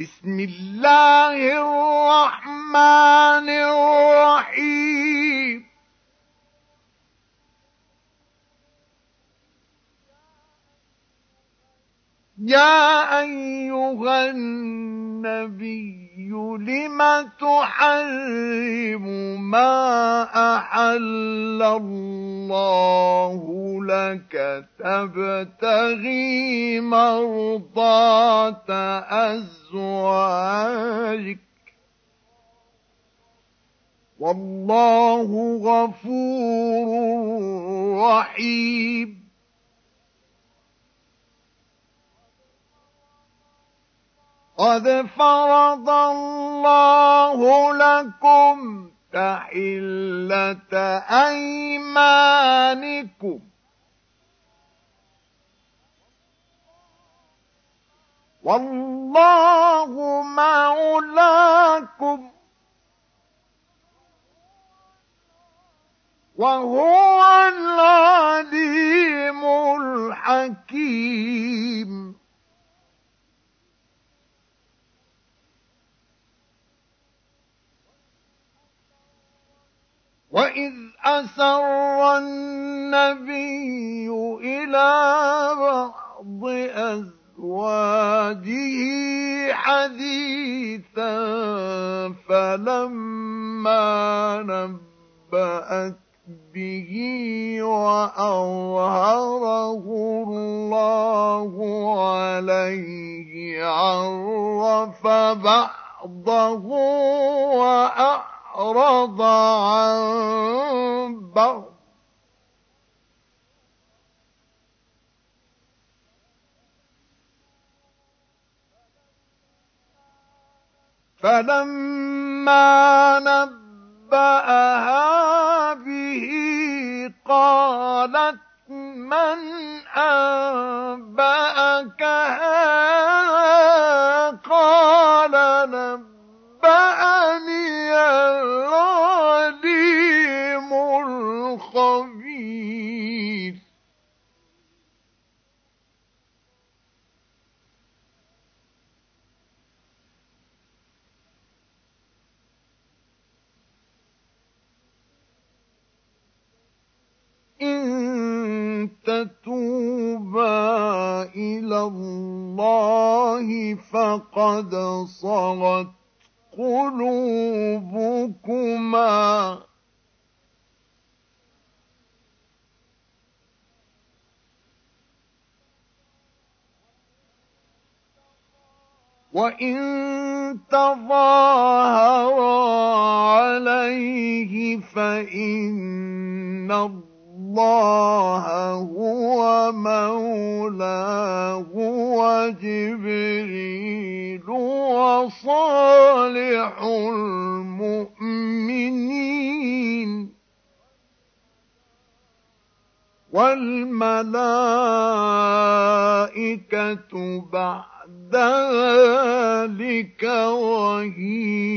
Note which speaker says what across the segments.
Speaker 1: بسم الله الرحمن الرحيم. يا أيها النبي لم تحرم ما أحل الله لك تبتغي مرضات أزواجك. والله غفور رحيم. قد فرض الله لكم تحلة أيمانكم والله مولاكم وهو العليم الحكيم وإذ أسر النبي إلى بعض أزواجه حديثا فلما نبأت به وأظهره الله عليه عرف بعضه وأعرف أعرض عن بعض. فلما نبأها به قالت من إن تتوبا إلى الله فقد صغت قلوبكما وإن تظاهر عليه فإن الله الله هو مولاه وجبريل وصالح المؤمنين والملائكة بعد ذلك وهيد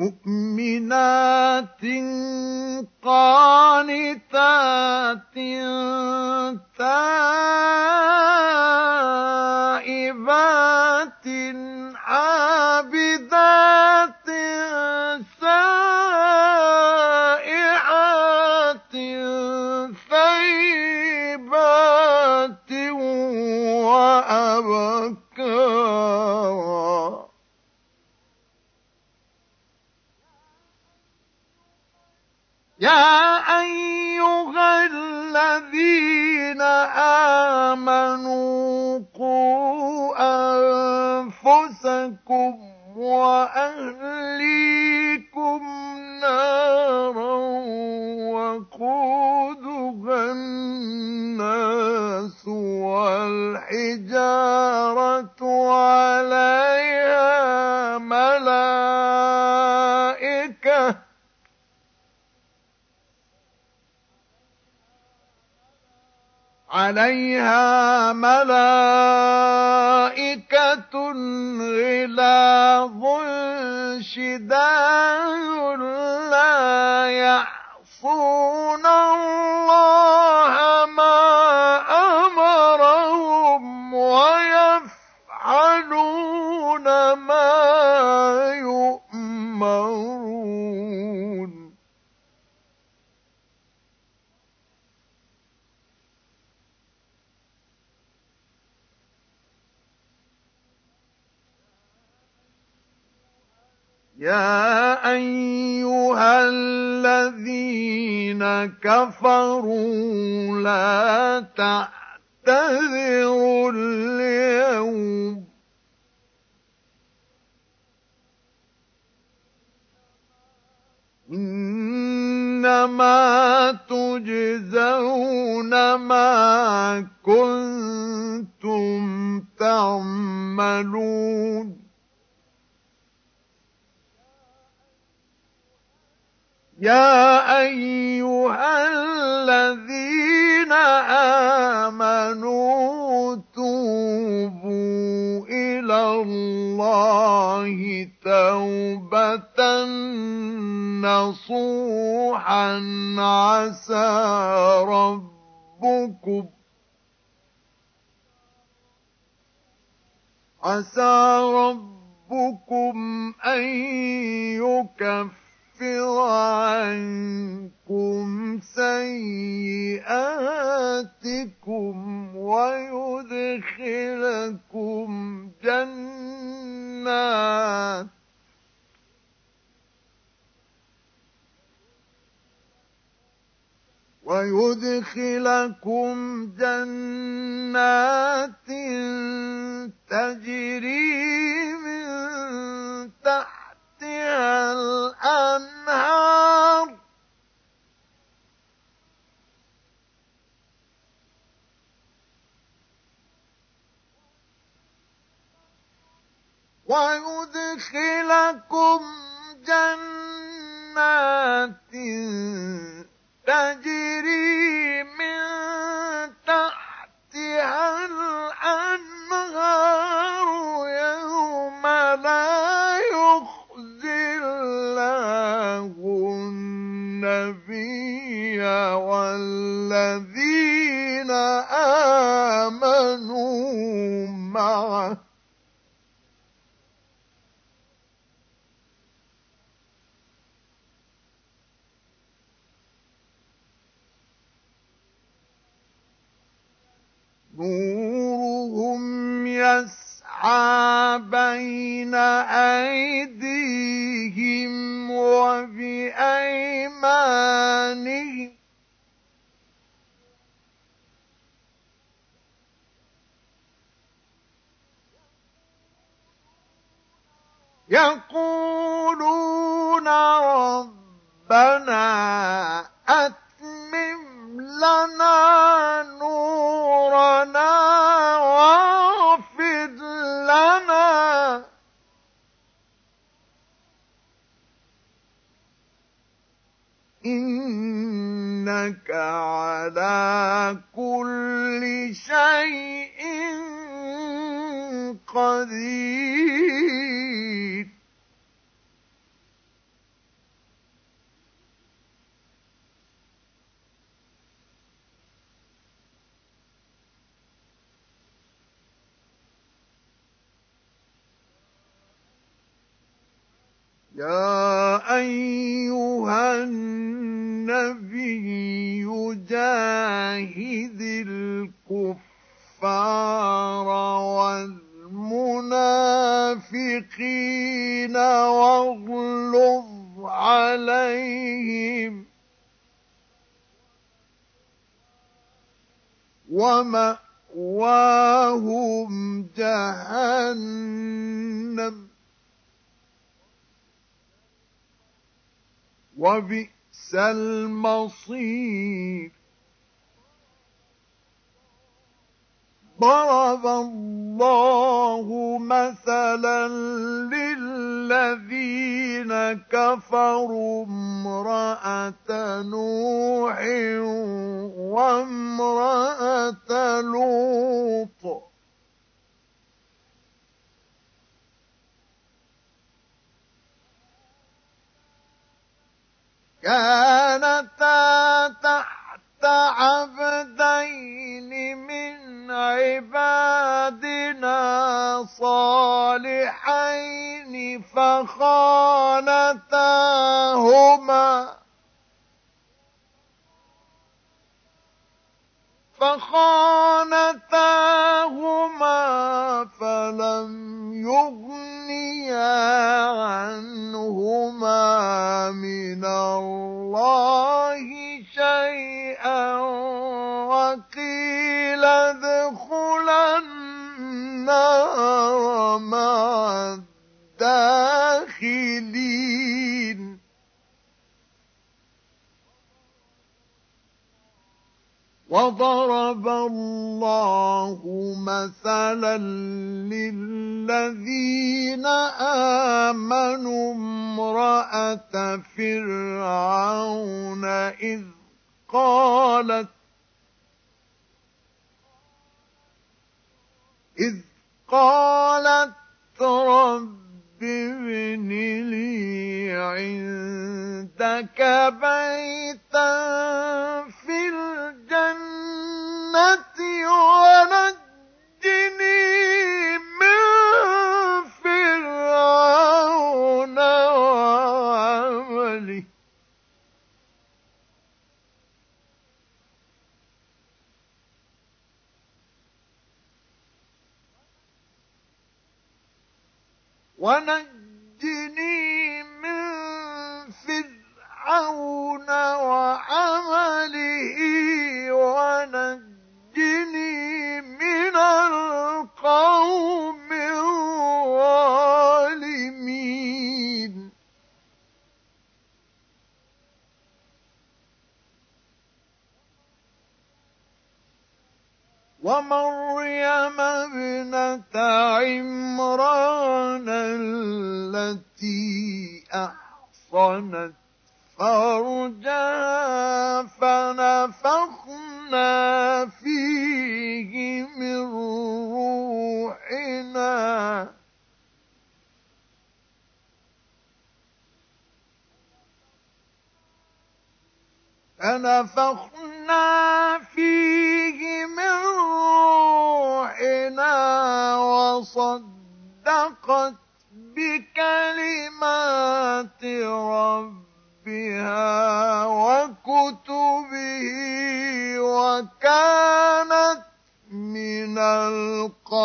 Speaker 1: مؤمنات قانتات تائبات عابدات سائحات ثيبات وأبكار آمَنُوا قُوا أَنفُسَكُمْ وَأَهْلِيكُمْ نَارًا وَقُودَ عليها ملائكة غلاظ شداد لا يعصون. يا أيها الذين كفروا لا تعتذروا اليوم إنما تجزون ما كنتم تعملون يا أيها الذين آمنوا توبوا إلى الله توبة نصوحا عسى ربكم عسى ربكم أن يكفر يكفر عنكم سيئاتكم ويدخلكم جنات ويدخلكم جنات تجري من تحت الأنهار. ويدخلكم جنات تجري بين أيديهم وبأيمانهم يقولون ربنا أتمم لنا نورنا يا أيها النبي جاهد الكفار والمنافقين واغلظ عليهم ومأواهم جهنم. وبئس المصير. ضرب الله مثلا للذين كفروا امرأة نوح وامرأة لوط. كانتا تحت عبدين من عبادنا صالحين فخانتاهما فخانتاهما فلم يغنيا الله مثلا للذين آمنوا امرأة فرعون إذ قالت إذ قالت رب ابن لي عندك بيتا من فرعون وعمله ونجني من القوم الظالمين. ومريم ابنة عمران أحصنت فرجها فنفخنا فيه من روحنا. فنفخنا فيه وكانت من القانتين